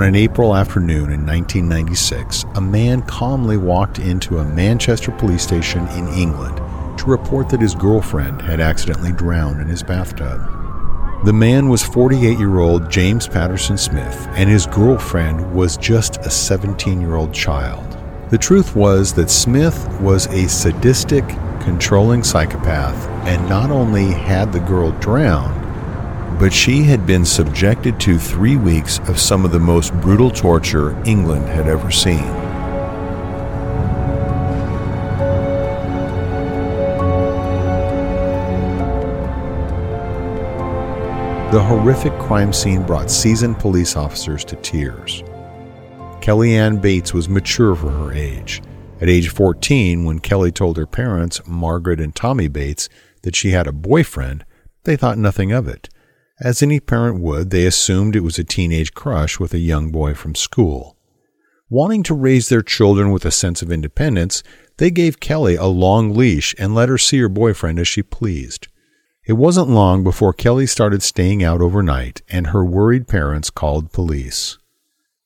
On an April afternoon in 1996, a man calmly walked into a Manchester police station in England to report that his girlfriend had accidentally drowned in his bathtub. The man was 48 year old James Patterson Smith, and his girlfriend was just a 17 year old child. The truth was that Smith was a sadistic, controlling psychopath and not only had the girl drowned, but she had been subjected to three weeks of some of the most brutal torture England had ever seen. The horrific crime scene brought seasoned police officers to tears. Kelly Ann Bates was mature for her age. At age 14, when Kelly told her parents, Margaret and Tommy Bates, that she had a boyfriend, they thought nothing of it. As any parent would, they assumed it was a teenage crush with a young boy from school. Wanting to raise their children with a sense of independence, they gave Kelly a long leash and let her see her boyfriend as she pleased. It wasn't long before Kelly started staying out overnight, and her worried parents called police.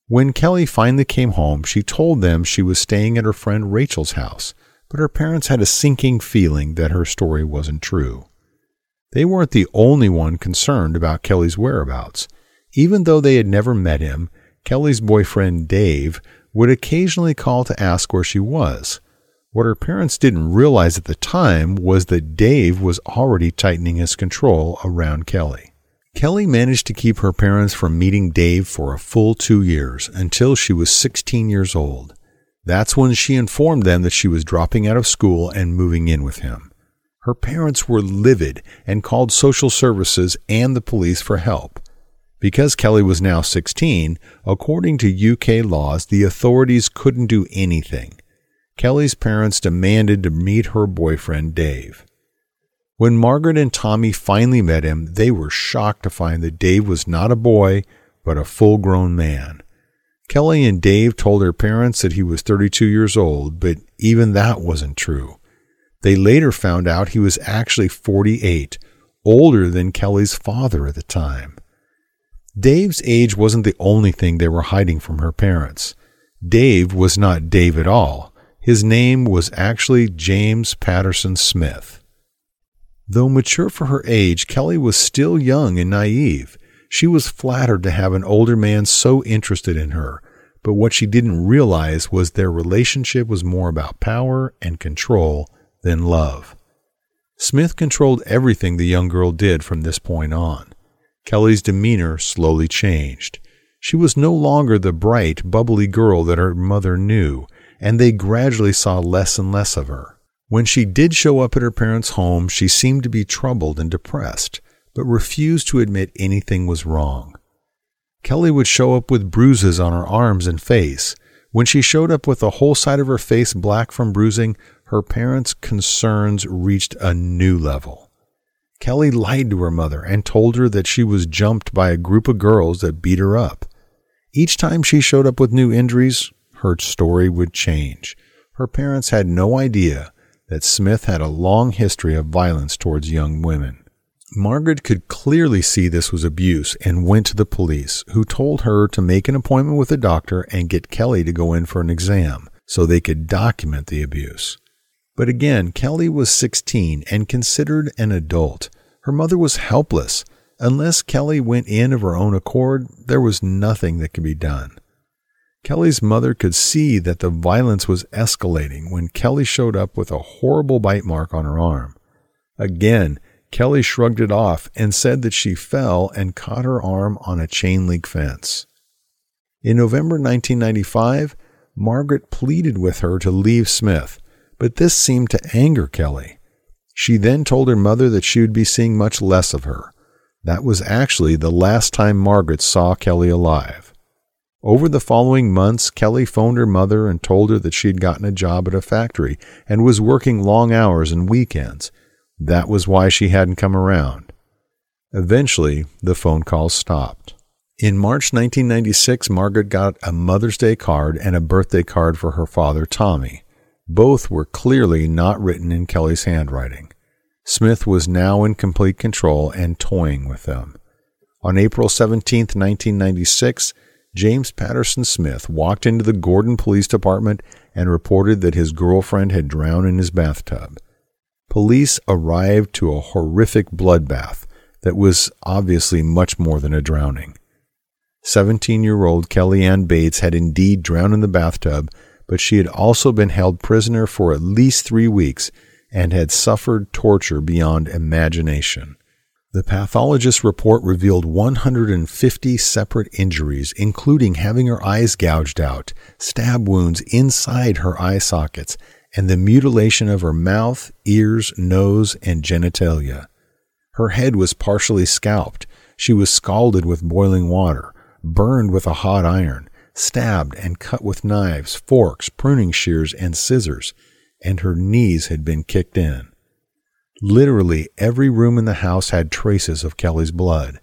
When Kelly finally came home, she told them she was staying at her friend Rachel's house, but her parents had a sinking feeling that her story wasn't true. They weren't the only one concerned about Kelly's whereabouts. Even though they had never met him, Kelly's boyfriend Dave would occasionally call to ask where she was. What her parents didn't realize at the time was that Dave was already tightening his control around Kelly. Kelly managed to keep her parents from meeting Dave for a full two years until she was 16 years old. That's when she informed them that she was dropping out of school and moving in with him. Her parents were livid and called social services and the police for help. Because Kelly was now 16, according to UK laws, the authorities couldn't do anything. Kelly's parents demanded to meet her boyfriend, Dave. When Margaret and Tommy finally met him, they were shocked to find that Dave was not a boy, but a full grown man. Kelly and Dave told their parents that he was 32 years old, but even that wasn't true. They later found out he was actually 48, older than Kelly's father at the time. Dave's age wasn't the only thing they were hiding from her parents. Dave was not Dave at all. His name was actually James Patterson Smith. Though mature for her age, Kelly was still young and naive. She was flattered to have an older man so interested in her, but what she didn't realize was their relationship was more about power and control than love. Smith controlled everything the young girl did from this point on. Kelly's demeanor slowly changed. She was no longer the bright, bubbly girl that her mother knew, and they gradually saw less and less of her. When she did show up at her parents' home, she seemed to be troubled and depressed, but refused to admit anything was wrong. Kelly would show up with bruises on her arms and face. When she showed up with the whole side of her face black from bruising, her parents' concerns reached a new level. Kelly lied to her mother and told her that she was jumped by a group of girls that beat her up. Each time she showed up with new injuries, her story would change. Her parents had no idea that Smith had a long history of violence towards young women. Margaret could clearly see this was abuse and went to the police, who told her to make an appointment with a doctor and get Kelly to go in for an exam so they could document the abuse. But again, Kelly was 16 and considered an adult. Her mother was helpless. Unless Kelly went in of her own accord, there was nothing that could be done. Kelly's mother could see that the violence was escalating when Kelly showed up with a horrible bite mark on her arm. Again, Kelly shrugged it off and said that she fell and caught her arm on a chain link fence. In November 1995, Margaret pleaded with her to leave Smith, but this seemed to anger Kelly. She then told her mother that she would be seeing much less of her. That was actually the last time Margaret saw Kelly alive. Over the following months, Kelly phoned her mother and told her that she had gotten a job at a factory and was working long hours and weekends. That was why she hadn't come around. Eventually, the phone calls stopped. In March 1996, Margaret got a Mother's Day card and a birthday card for her father, Tommy. Both were clearly not written in Kelly's handwriting. Smith was now in complete control and toying with them. On April 17, 1996, James Patterson Smith walked into the Gorton Police Department and reported that his girlfriend had drowned in his bathtub. Police arrived to a horrific bloodbath that was obviously much more than a drowning. 17 year old Kellyanne Bates had indeed drowned in the bathtub, but she had also been held prisoner for at least three weeks and had suffered torture beyond imagination. The pathologist's report revealed 150 separate injuries, including having her eyes gouged out, stab wounds inside her eye sockets, and the mutilation of her mouth, ears, nose, and genitalia. Her head was partially scalped. She was scalded with boiling water, burned with a hot iron, stabbed and cut with knives, forks, pruning shears, and scissors, and her knees had been kicked in. Literally every room in the house had traces of Kelly's blood.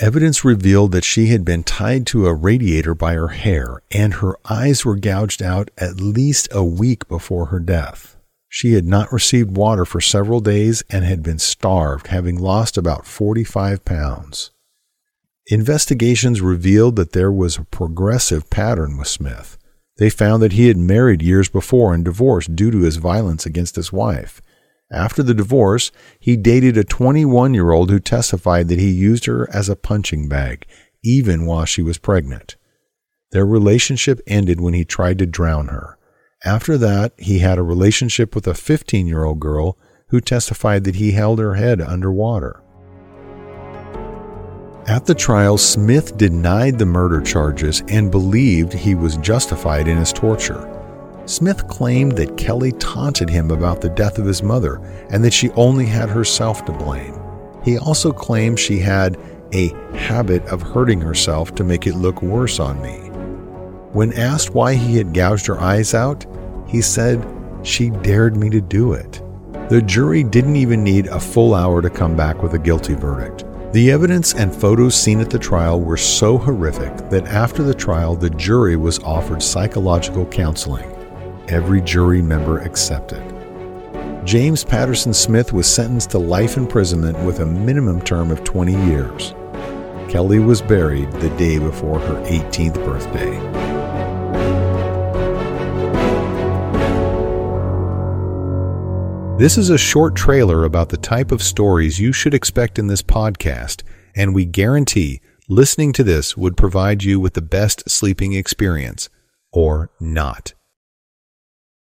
Evidence revealed that she had been tied to a radiator by her hair, and her eyes were gouged out at least a week before her death. She had not received water for several days and had been starved, having lost about 45 pounds. Investigations revealed that there was a progressive pattern with Smith. They found that he had married years before and divorced due to his violence against his wife. After the divorce, he dated a 21 year old who testified that he used her as a punching bag, even while she was pregnant. Their relationship ended when he tried to drown her. After that, he had a relationship with a 15 year old girl who testified that he held her head underwater. At the trial, Smith denied the murder charges and believed he was justified in his torture. Smith claimed that Kelly taunted him about the death of his mother and that she only had herself to blame. He also claimed she had a habit of hurting herself to make it look worse on me. When asked why he had gouged her eyes out, he said, She dared me to do it. The jury didn't even need a full hour to come back with a guilty verdict. The evidence and photos seen at the trial were so horrific that after the trial, the jury was offered psychological counseling every jury member accepted. James Patterson Smith was sentenced to life imprisonment with a minimum term of 20 years. Kelly was buried the day before her 18th birthday. This is a short trailer about the type of stories you should expect in this podcast, and we guarantee listening to this would provide you with the best sleeping experience, or not.